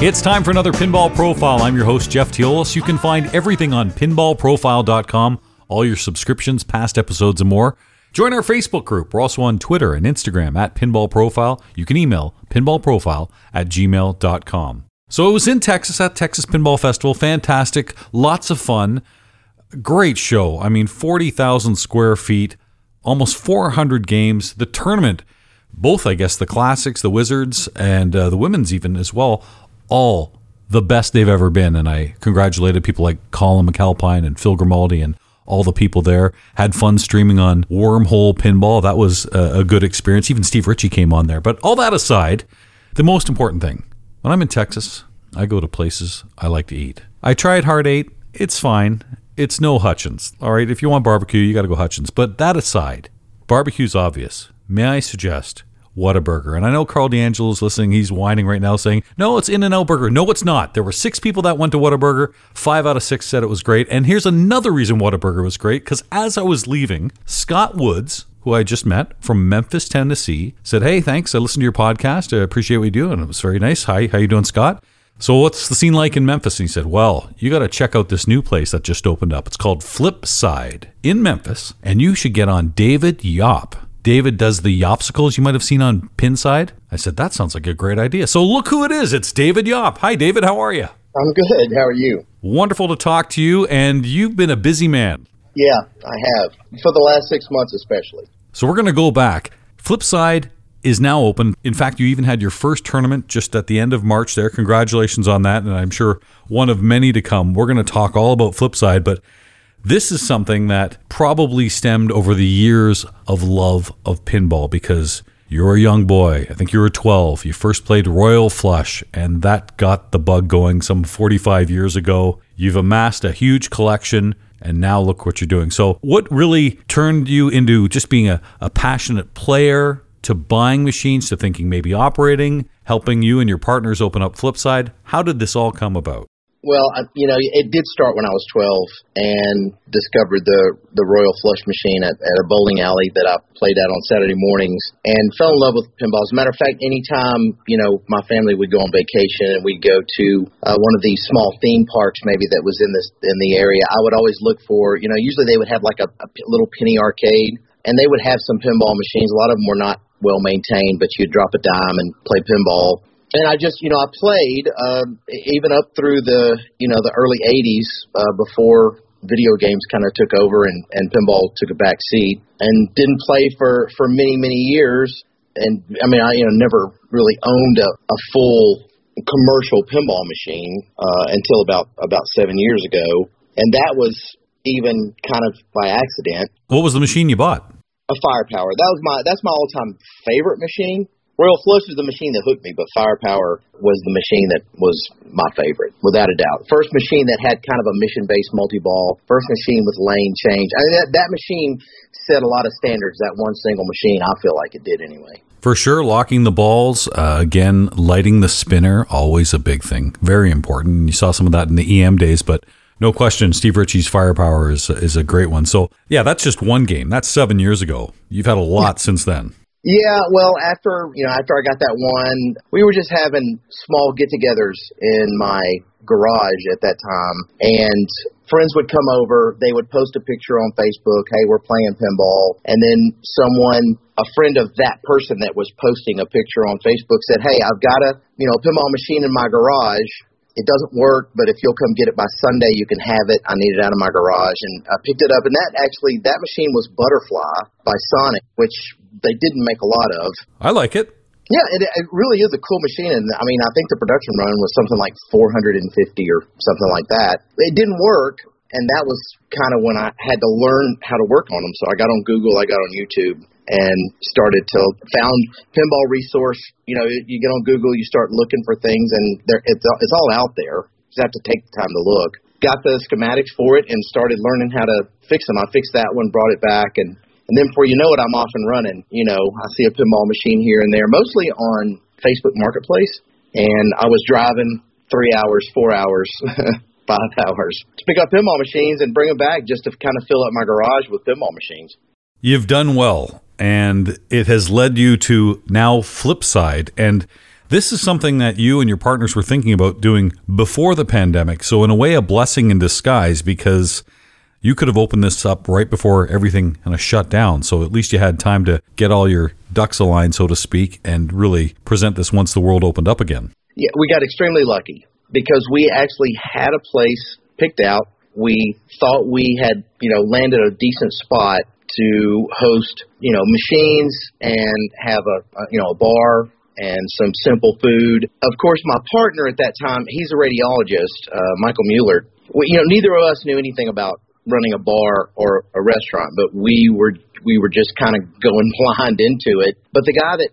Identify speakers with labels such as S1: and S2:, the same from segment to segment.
S1: It's time for another Pinball Profile. I'm your host, Jeff Teolis. You can find everything on pinballprofile.com, all your subscriptions, past episodes, and more. Join our Facebook group. We're also on Twitter and Instagram at Pinball Profile. You can email pinballprofile at gmail.com. So it was in Texas at Texas Pinball Festival. Fantastic. Lots of fun. Great show. I mean, 40,000 square feet, almost 400 games. The tournament, both, I guess, the classics, the Wizards, and uh, the women's even as well, all the best they've ever been. And I congratulated people like Colin MacAlpine and Phil Grimaldi and all the people there. Had fun streaming on Wormhole Pinball. That was a, good experience. Even Steve Ritchie came on there. But all that aside, the most important thing when I'm in Texas, I go to places I like to eat. I tried Hard Eight. It's fine. It's no Hutchins. All right. If you want barbecue, you got to go Hutchins. But that aside, barbecue's obvious. May I suggest Whataburger. And I know Carl D'Angelo's listening. He's whining right now saying, no, it's In N Out Burger. No, it's not. There were six people that went to Whataburger. Five out of six said it was great. And here's another reason Whataburger was great because as I was leaving, Scott Woods, who I just met from Memphis, Tennessee, said, hey, thanks. I listened to your podcast. I appreciate what you do. And it was very nice. Hi, how you doing, Scott? So what's the scene like in Memphis? And he said, well, you got to check out this new place that just opened up. It's called Flipside in Memphis. And you should get on David Yop. David does the Yopsicles you might have seen on Pinside. I said, that sounds like a great idea. So look who it is. It's David Yop. Hi, David. How are you?
S2: I'm good. How are you?
S1: Wonderful to talk to you. And you've been a busy man.
S2: Yeah, I have. For the last six months, especially.
S1: So we're going to go back. Flipside is now open. In fact, you even had your first tournament just at the end of March there. Congratulations on that. And I'm sure one of many to come. We're going to talk all about Flipside, but this is something that probably stemmed over the years of love of pinball because you're a young boy. I think you were 12. You first played Royal Flush, and that got the bug going some 45 years ago. You've amassed a huge collection, and now look what you're doing. So, what really turned you into just being a, a passionate player to buying machines to thinking maybe operating, helping you and your partners open up Flipside? How did this all come about?
S2: Well, I, you know, it did start when I was 12 and discovered the the Royal Flush machine at, at a bowling alley that I played at on Saturday mornings and fell in love with pinball. As a matter of fact, anytime, you know, my family would go on vacation and we'd go to uh, one of these small theme parks maybe that was in this in the area, I would always look for, you know, usually they would have like a, a little penny arcade and they would have some pinball machines. A lot of them were not well maintained, but you'd drop a dime and play pinball and I just, you know, I played uh, even up through the, you know, the early '80s uh, before video games kind of took over and, and pinball took a back seat, and didn't play for for many many years. And I mean, I you know never really owned a, a full commercial pinball machine uh, until about about seven years ago, and that was even kind of by accident.
S1: What was the machine you bought?
S2: A firepower. That was my that's my all time favorite machine. Royal Flush was the machine that hooked me, but Firepower was the machine that was my favorite, without a doubt. First machine that had kind of a mission-based multi-ball. First machine with lane change. I mean, that, that machine set a lot of standards. That one single machine, I feel like it did anyway.
S1: For sure, locking the balls, uh, again, lighting the spinner, always a big thing. Very important. You saw some of that in the EM days, but no question, Steve Ritchie's Firepower is, is a great one. So, yeah, that's just one game. That's seven years ago. You've had a lot since then.
S2: Yeah, well, after you know, after I got that one, we were just having small get-togethers in my garage at that time, and friends would come over. They would post a picture on Facebook, "Hey, we're playing pinball," and then someone, a friend of that person that was posting a picture on Facebook, said, "Hey, I've got a you know pinball machine in my garage. It doesn't work, but if you'll come get it by Sunday, you can have it. I need it out of my garage." And I picked it up, and that actually that machine was Butterfly by Sonic, which they didn't make a lot of.
S1: I like it.
S2: Yeah, it, it really is a cool machine, and I mean, I think the production run was something like 450 or something like that. It didn't work, and that was kind of when I had to learn how to work on them. So I got on Google, I got on YouTube, and started to found pinball resource. You know, you get on Google, you start looking for things, and there it's it's all out there. You just have to take the time to look. Got the schematics for it and started learning how to fix them. I fixed that one, brought it back, and and then before you know it, I'm off and running. You know, I see a pinball machine here and there, mostly on Facebook Marketplace. And I was driving three hours, four hours, five hours to pick up pinball machines and bring them back just to kind of fill up my garage with pinball machines.
S1: You've done well, and it has led you to now Flipside. And This is something that you and your partners were thinking about doing before the pandemic. So, in a way, a blessing in disguise because you could have opened this up right before everything kind of shut down. So, at least you had time to get all your ducks aligned, so to speak, and really present this once the world opened up again.
S2: Yeah, we got extremely lucky because we actually had a place picked out. We thought we had, you know, landed a decent spot to host, you know, machines and have a, a you know, a bar and some simple food. Of course, my partner at that time, he's a radiologist, uh, Michael Mueller. We, you know, neither of us knew anything about running a bar or a restaurant, but we were we were just kind of going blind into it. But the guy that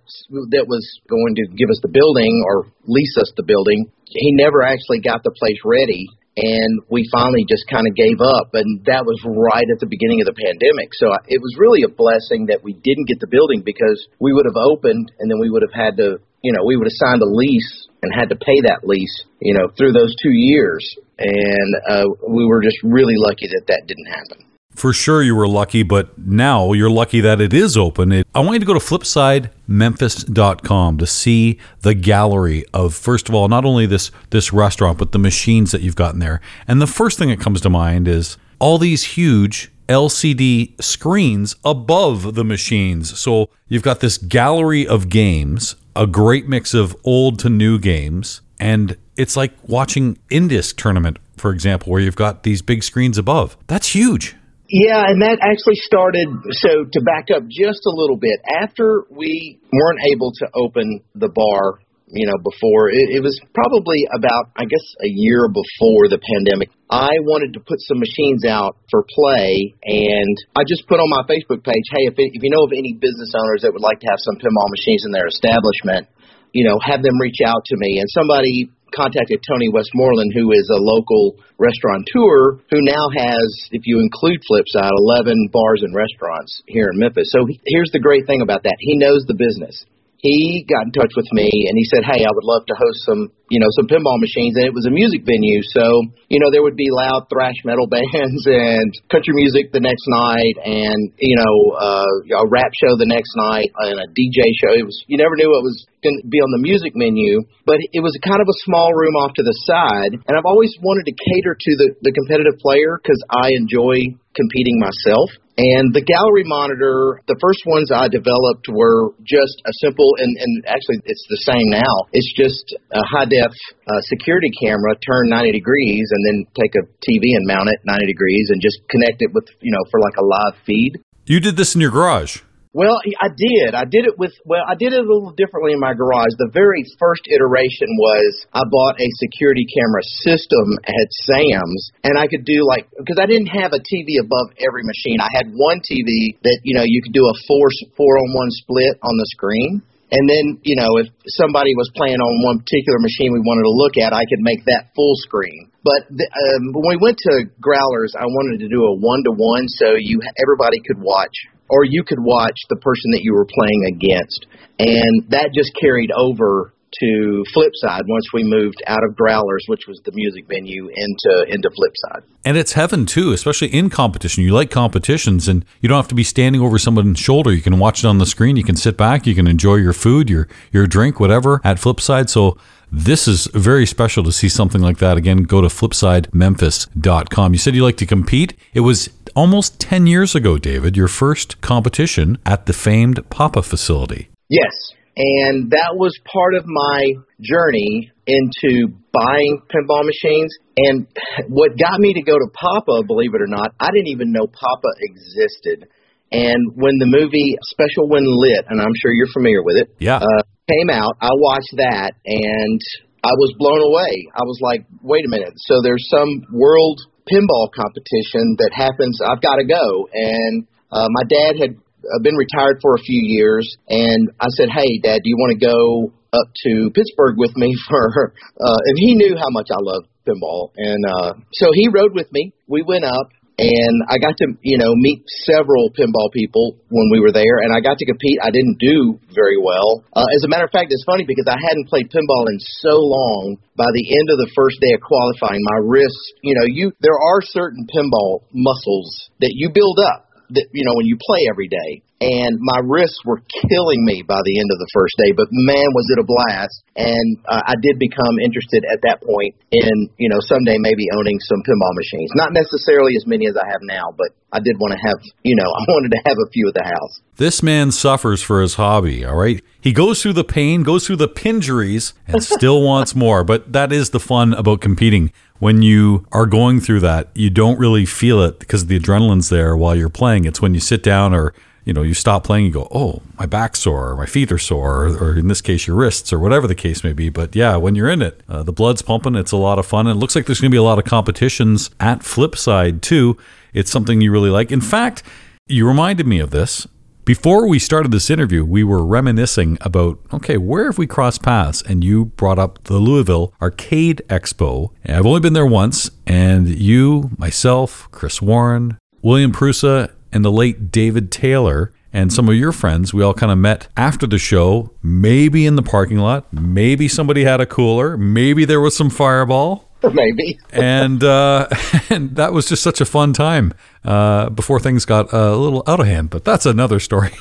S2: that was going to give us the building or lease us the building, he never actually got the place ready and we finally just kind of gave up and that was right at the beginning of the pandemic so it was really a blessing that we didn't get the building because we would have opened and then we would have had to you know we would have signed a lease and had to pay that lease you know through those two years and uh, we were just really lucky that that didn't happen
S1: for sure you were lucky, but now you're lucky that it is open. It, I want you to go to flipsidememphis.com to see the gallery of first of all not only this this restaurant but the machines that you've gotten there. And the first thing that comes to mind is all these huge LCD screens above the machines. So you've got this gallery of games, a great mix of old to new games, and it's like watching Indisc tournament, for example, where you've got these big screens above. That's huge.
S2: Yeah, and that actually started. So to back up just a little bit, after we weren't able to open the bar, you know, before it, it was probably about, I guess, a year before the pandemic. I wanted to put some machines out for play, and I just put on my Facebook page, hey, if it, if you know of any business owners that would like to have some pinball machines in their establishment, you know, have them reach out to me. And somebody contacted Tony Westmoreland, who is a local restaurateur who now has, if you include Flipside, 11 bars and restaurants here in Memphis. So he, here's the great thing about that. He knows the business he got in touch with me and he said, "Hey, I would love to host some, you know, some pinball machines." And it was a music venue, so you know there would be loud thrash metal bands and country music the next night, and you know uh, a rap show the next night and a DJ show. It was you never knew what was going to be on the music menu, but it was kind of a small room off to the side. And I've always wanted to cater to the the competitive player because I enjoy competing myself. And the gallery monitor, the first ones I developed were just a simple, and, and actually it's the same now. It's just a high def uh, security camera turned 90 degrees and then take a TV and mount it 90 degrees and just connect it with, you know, for like a live feed.
S1: You did this in your garage.
S2: Well, I did. I did it with, well, I did it a little differently in my garage. The very first iteration was I bought a security camera system at Sam's and I could do like, because I didn't have a TV above every machine. I had one TV that, you know, you could do a four, four on one split on the screen. And then, you know, if somebody was playing on one particular machine we wanted to look at, I could make that full screen. But the, um, when we went to Growlers, I wanted to do a one to one so you everybody could watch or you could watch the person that you were playing against. And that just carried over to Flipside once we moved out of Growlers, which was the music venue, into into Flipside.
S1: And it's heaven too, especially in competition. You like competitions, and you don't have to be standing over someone's shoulder. You can watch it on the screen. You can sit back. You can enjoy your food, your your drink, whatever at Flipside. So this is very special to see something like that. Again, go to flipsidememphis.com. You said you like to compete. It was almost 10 years ago, David, your first competition at the famed Papa facility.
S2: Yes. And that was part of my journey into buying pinball machines. And what got me to go to Papa, believe it or not, I didn't even know Papa existed. And when the movie Special When Lit, and I'm sure you're familiar with it,
S1: yeah. Uh,
S2: came out, I watched that and I was blown away. I was like, wait a minute. So there's some world pinball competition that happens. I've got to go. And uh, my dad had uh, been retired for a few years, and I said, hey, Dad, do you want to go up to Pittsburgh with me for? Uh, and he knew how much I loved pinball, and uh, so he rode with me. We went up, and I got to you know meet several pinball people when we were there, and I got to compete. I didn't do very well. Uh, as a matter of fact, it's funny because I hadn't played pinball in so long. By the end of the first day of qualifying, my wrists, you know, you there are certain pinball muscles that you build up that you know when you play every day and my wrists were killing me by the end of the first day. But man, was it a blast! And uh, I did become interested at that point in you know someday maybe owning some pinball machines. Not necessarily as many as I have now, but I did want to have you know I wanted to have a few at the house.
S1: This man suffers for his hobby. All right, he goes through the pain, goes through the pinjuries, and still wants more. But that is the fun about competing when you are going through that, you don't really feel it because the adrenaline's there while you're playing. It's when you sit down or you know, you stop playing, you go, oh, my back's sore, or my feet are sore, or, or, in this case, your wrists, or whatever the case may be. But yeah, when you're in it, uh, the blood's pumping. It's a lot of fun. And it looks like there's going to be a lot of competitions at Flipside too. It's something you really like. In fact, you reminded me of this. Before we started this interview, we were reminiscing about, okay, where have we crossed paths? And you brought up the Louisville Arcade Expo. I've only been there once, and you, myself, Chris Warren, William Prusa, and the late David Taylor and some of your friends, we all kind of met after the show, maybe in the parking lot, maybe somebody had a cooler, maybe there was some fireball.
S2: Maybe.
S1: and uh, and that was just such a fun time uh, before things got a little out of hand. But that's another story.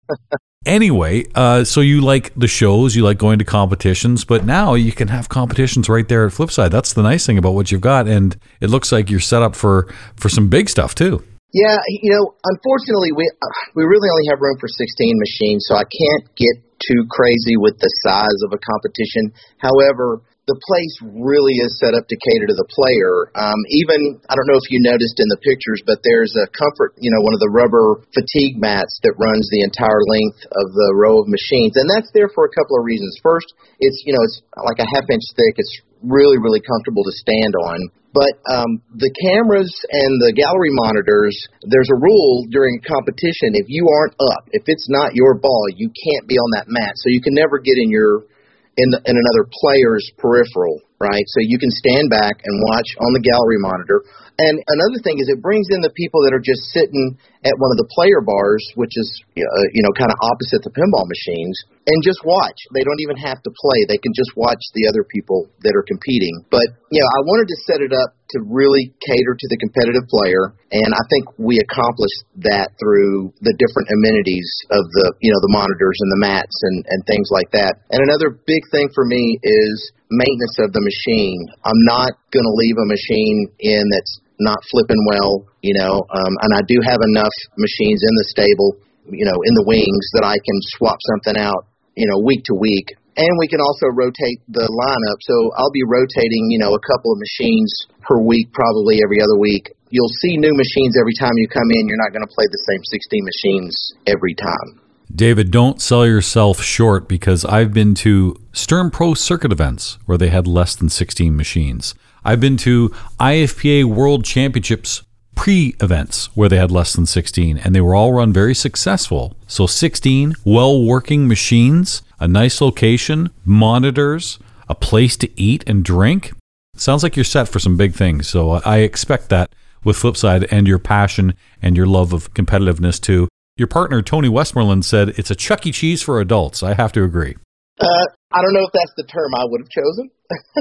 S1: anyway, uh, so you like the shows, you like going to competitions, but now you can have competitions right there at Flipside. That's the nice thing about what you've got, and it looks like you're set up for for some big stuff too.
S2: Yeah, you know, unfortunately, we uh, we really only have room for 16 machines, so I can't get too crazy with the size of a competition. However, the place really is set up to cater to the player. Um, even I don't know if you noticed in the pictures, but there's a comfort, you know, one of the rubber fatigue mats that runs the entire length of the row of machines, and that's there for a couple of reasons. First, it's you know it's like a half inch thick. It's really really comfortable to stand on. But um, the cameras and the gallery monitors, there's a rule during competition. If you aren't up, if it's not your ball, you can't be on that mat. So you can never get in your in, the, in another player's peripheral, right? So you can stand back and watch on the gallery monitor. And another thing is it brings in the people that are just sitting at one of the player bars, which is uh, you know kind of opposite the pinball machines, and just watch. They don't even have to play; they can just watch the other people that are competing. But you know, I wanted to set it up to really cater to the competitive player, and I think we accomplished that through the different amenities of the you know the monitors and the mats and and things like that. And another big thing for me is maintenance of the machine. I'm not going to leave a machine in that's not flipping well, you know, um, and I do have enough machines in the stable, you know, in the wings that I can swap something out, you know, week to week. And we can also rotate the lineup. So I'll be rotating, you know, a couple of machines per week, probably every other week. You'll see new machines every time you come in. You're not going to play the same 16 machines every time.
S1: David, don't sell yourself short because I've been to Stern Pro circuit events where they had less than 16 machines. I've been to IFPA World Championships pre events where they had less than 16 and they were all run very successful. So 16 well working machines, a nice location, monitors, a place to eat and drink. Sounds like you're set for some big things. So I expect that with Flipside and your passion and your love of competitiveness too. Your partner Tony Westmoreland said it's a Chuck E. Cheese for adults. I have to agree.
S2: Uh, I don't know if that's the term I would have chosen.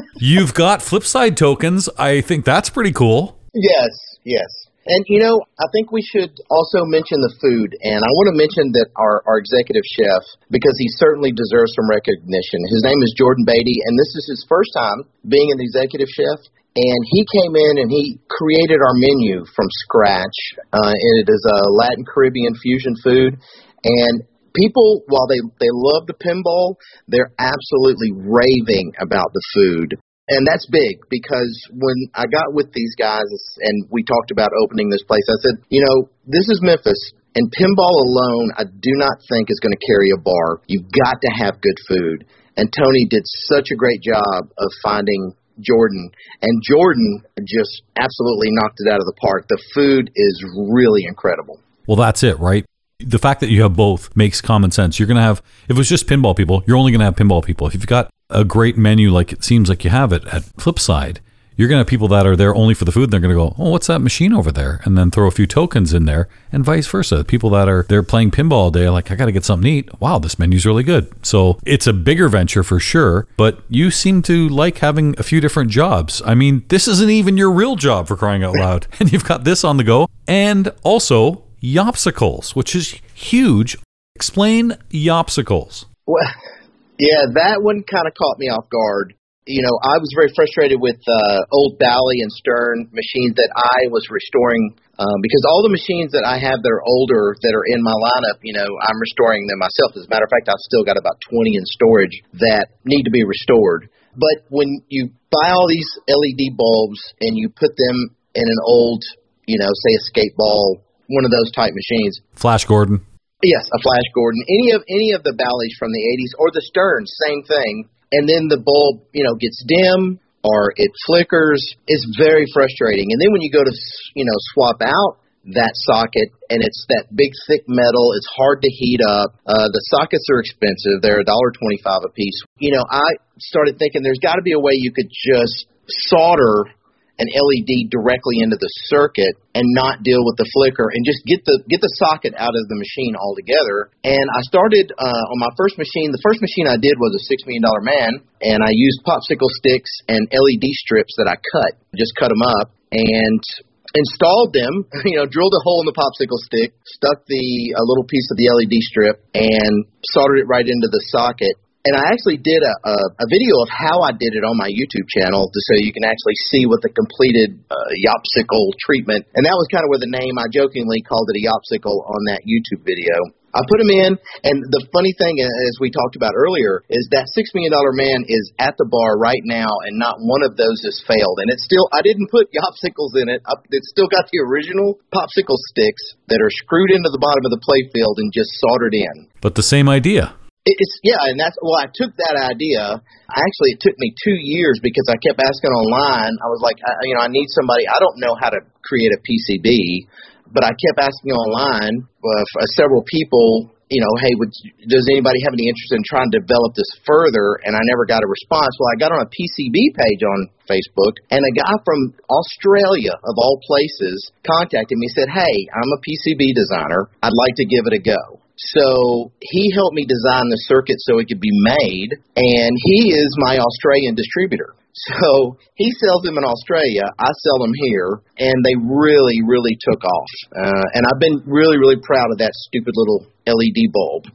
S1: You've got flip side tokens. I think that's pretty cool.
S2: Yes, yes. And you know, I think we should also mention the food. And I want to mention that our, our executive chef, because he certainly deserves some recognition. His name is Jordan Beatty, and this is his first time being an executive chef. And he came in and he created our menu from scratch. Uh, and it is a Latin Caribbean fusion food. And people, while they they love the pinball, they're absolutely raving about the food. And that's big because when I got with these guys and we talked about opening this place, I said, you know, this is Memphis. And pinball alone, I do not think is going to carry a bar. You've got to have good food. And Tony did such a great job of finding Jordan. And Jordan just absolutely knocked it out of the park. The food is really incredible.
S1: Well, that's it, right? The fact that you have both makes common sense. You're going to have, if it was just pinball people, you're only going to have pinball people. If you've got a great menu like it seems like you have it at Flipside, you're going to have people that are there only for the food. They're going to go, oh, what's that machine over there? And then throw a few tokens in there, and vice versa. People that are they're playing pinball all day, like I got to get something to eat. Wow, this menu's really good. So it's a bigger venture for sure. But you seem to like having a few different jobs. I mean, this isn't even your real job for crying out loud, and you've got this on the go, and also Yopsicles, which is huge. Explain Yopsicles.
S2: Well, yeah, that one kind of caught me off guard. You know, I was very frustrated with uh, old Bally and Stern machines that I was restoring um, because all the machines that I have that are older that are in my lineup, you know, I'm restoring them myself. As a matter of fact, I've still got about 20 in storage that need to be restored. But when you buy all these LED bulbs and you put them in an old, you know, say a Skateball, one of those type machines,
S1: Flash Gordon.
S2: Yes, a Flash Gordon. Any of any of the Ballys from the 80s or the Sterns, same thing. And then the bulb, you know, gets dim or it flickers. It's very frustrating. And then when you go to, you know, swap out that socket and it's that big thick metal it's hard to heat up uh the sockets are expensive they're a dollar twenty five a piece you know i started thinking there's got to be a way you could just solder an LED directly into the circuit and not deal with the flicker and just get the get the socket out of the machine altogether. And I started uh, on my first machine. The first machine I did was a six million dollar man, and I used popsicle sticks and LED strips that I cut, just cut them up and installed them, you know, drilled a hole in the popsicle stick, stuck the a little piece of the LED strip, and soldered it right into the socket and I actually did a, a, a video of how I did it on my YouTube channel, to, so you can actually see what the completed uh, Yopsicle treatment. And that was kind of where the name I jokingly called it a Yopsicle on that YouTube video. I put them in, and the funny thing, as we talked about earlier, is that six million dollar man is at the bar right now, and not one of those has failed. And it's still, I didn't put Yopsicles in it. It's still got the original popsicle sticks that are screwed into the bottom of the playfield and just soldered in.
S1: But the same idea.
S2: It's yeah, and that's well. I took that idea. Actually, it took me two years because I kept asking online. I was like, I, you know, I need somebody. I don't know how to create a PCB, but I kept asking online uh, for several people. You know, hey, would does anybody have any interest in trying to develop this further? And I never got a response. Well, I got on a PCB page on Facebook, and a guy from Australia, of all places, contacted me. Said, hey, I'm a PCB designer. I'd like to give it a go. So he helped me design the circuit so it could be made, and he is my Australian distributor. So he sells them in Australia, I sell them here, and they really, really took off. Uh, and I've been really, really proud of that stupid little LED bulb.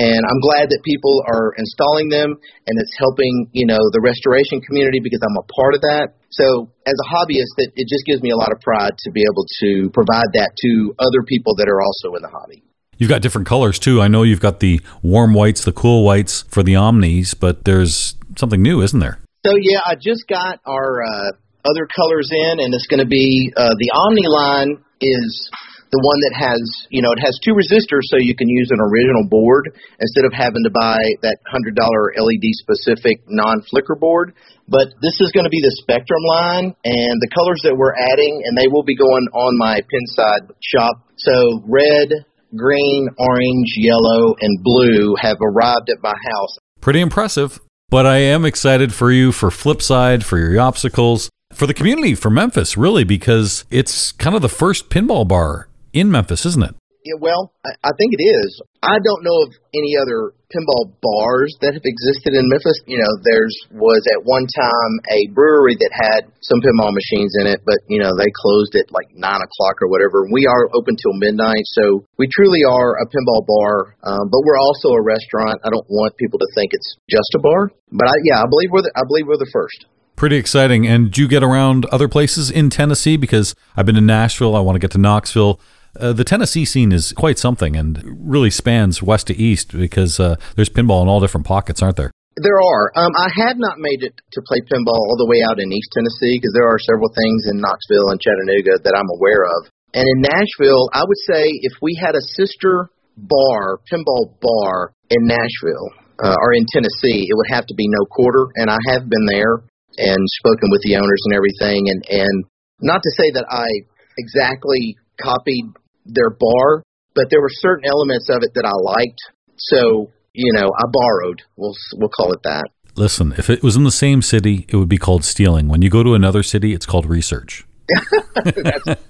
S2: And I'm glad that people are installing them, and it's helping, you know, the restoration community because I'm a part of that. So as a hobbyist, it, it just gives me a lot of pride to be able to provide that to other people that are also in the hobby.
S1: You've got different colors too. I know you've got the warm whites, the cool whites for the Omnis, but there's something new, isn't there?
S2: So yeah, I just got our uh, other colors in, and it's going to be uh, the Omni line is the one that has, you know, it has two resistors, so you can use an original board instead of having to buy that hundred dollar LED specific non flicker board. But this is going to be the Spectrum line, and the colors that we're adding, and they will be going on my Pinside shop. So red, green, orange, yellow, and blue have arrived at my house.
S1: Pretty impressive. But I am excited for you for Flipside, for your Yopsicles, for the community, for Memphis, really, because it's kind of the first pinball bar in Memphis, isn't it?
S2: Yeah, well, I, I think it is. I don't know of any other pinball bars that have existed in Memphis. You know, there's was at one time a brewery that had some pinball machines in it, but you know they closed at like nine o'clock or whatever. We are open till midnight, so we truly are a pinball bar, um, but we're also a restaurant. I don't want people to think it's just a bar, but I, yeah, I believe we're the, I believe we're the first.
S1: Pretty exciting. And do you get around other places in Tennessee? Because I've been to Nashville. I want to get to Knoxville. Uh, the Tennessee scene is quite something and really spans west to east because uh, there's pinball in all different pockets, aren't there?
S2: There are. Um, I had not made it to play pinball all the way out in East Tennessee because there are several things in Knoxville and Chattanooga that I'm aware of. And in Nashville, I would say if we had a sister bar, pinball bar in Nashville uh, or in Tennessee, it would have to be No Quarter. And I have been there and spoken with the owners and everything. And, and not to say that I exactly copied their bar, but there were certain elements of it that I liked. So, you know, I borrowed. We'll we'll call it that.
S1: Listen, if it was in the same city, it would be called stealing. When you go to another city, it's called research.
S2: right,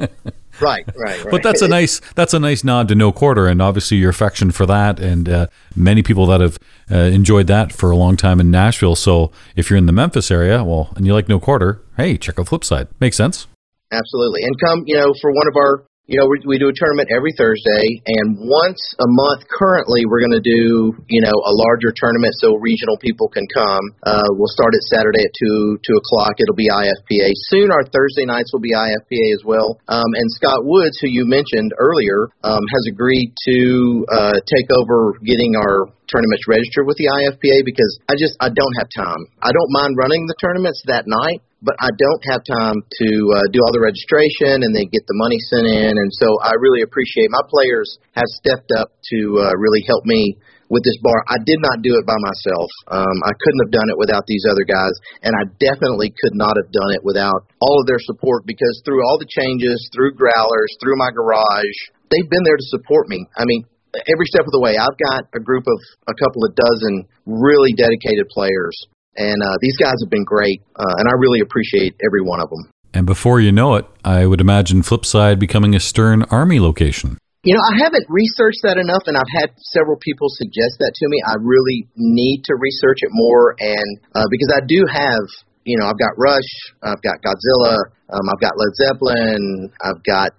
S2: right, right.
S1: But that's a nice that's a nice nod to No Quarter, and obviously your affection for that, and uh, many people that have uh, enjoyed that for a long time in Nashville. So if you're in the Memphis area, well, and you like No Quarter, hey, check out Flipside. Makes sense.
S2: Absolutely, and come, you know, for one of our you know, we, we do a tournament every Thursday, and once a month currently, we're going to do, you know, a larger tournament so regional people can come. Uh, we'll start it Saturday at 2, 2 o'clock. It'll be IFPA. Soon our Thursday nights will be IFPA as well. Um, and Scott Woods, who you mentioned earlier, um, has agreed to uh, take over getting our tournaments registered with the IFPA because I just I don't have time. I don't mind running the tournaments that night, but I don't have time to uh, do all the registration and then get the money sent in. And so I really appreciate my players have stepped up to uh, really help me with this bar. I did not do it by myself. Um, I couldn't have done it without these other guys, and I definitely could not have done it without all of their support because through all the changes, through growlers, through my garage, they've been there to support me. I mean, every step of the way. I've got a group of a couple of dozen really dedicated players and uh, these guys have been great, uh, and I really appreciate every one of them.
S1: And before you know it, I would imagine Flipside becoming a Stern Army location.
S2: You know, I haven't researched that enough, and I've had several people suggest that to me. I really need to research it more, and uh, because I do have, you know, I've got Rush, I've got Godzilla, um, I've got Led Zeppelin, I've got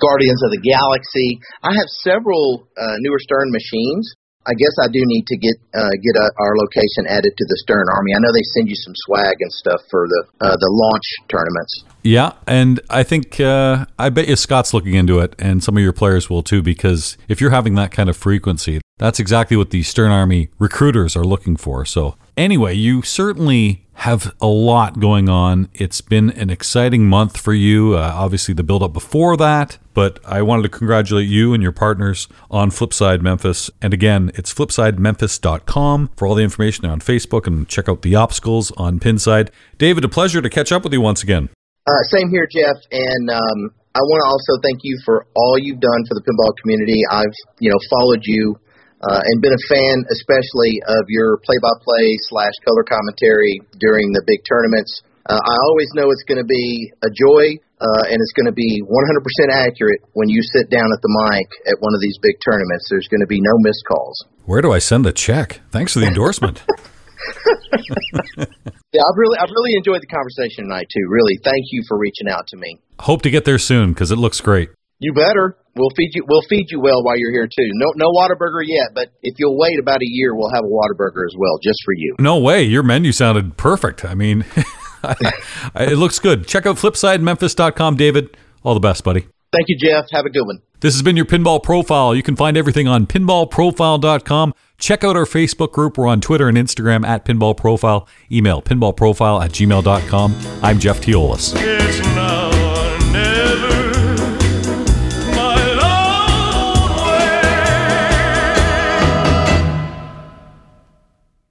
S2: Guardians of the Galaxy. I have several uh, newer Stern machines, I guess I do need to get uh, get a, our location added to the Stern Army. I know they send you some swag and stuff for the uh, the launch tournaments.
S1: Yeah, and I think uh, I bet you Scott's looking into it, and some of your players will too, because if you're having that kind of frequency, that's exactly what the Stern Army recruiters are looking for. So anyway, you certainly have a lot going on. It's been an exciting month for you. Uh, obviously, the build up before that, but I wanted to congratulate you and your partners on Flipside Memphis. And again, it's flipsidememphis.com for all the information on Facebook and check out the Yopsicles on Pinside. David, a pleasure to catch up with you once again.
S2: Uh, same here, Jeff. And um, I want to also thank you for all you've done for the pinball community. I've, you know, followed you uh, and been a fan, especially of your play-by-play slash color commentary during the big tournaments. Uh, I always know it's going to be a joy, uh, and it's going to be 100% accurate when you sit down at the mic at one of these big tournaments. There's going to be no missed calls.
S1: Where do I send the check? Thanks for the endorsement.
S2: yeah, I've really, I've really enjoyed the conversation tonight too. Really, thank you for reaching out to me.
S1: Hope to get there soon because it looks great.
S2: You better. We'll feed you. We'll feed you well while you're here too. No, no Whataburger yet, but if you'll wait about a year, we'll have a Whataburger as well, just for you.
S1: No way. Your menu sounded perfect. I mean, it looks good. Check out FlipsideMemphis.com, David. All the best, buddy.
S2: Thank you, Jeff. Have a good one.
S1: This has been your Pinball Profile. You can find everything on pinballprofile.com. Check out our Facebook group. We're on Twitter and Instagram at Pinball Profile. Email pinballprofile at gmail.com. I'm Jeff Teolis.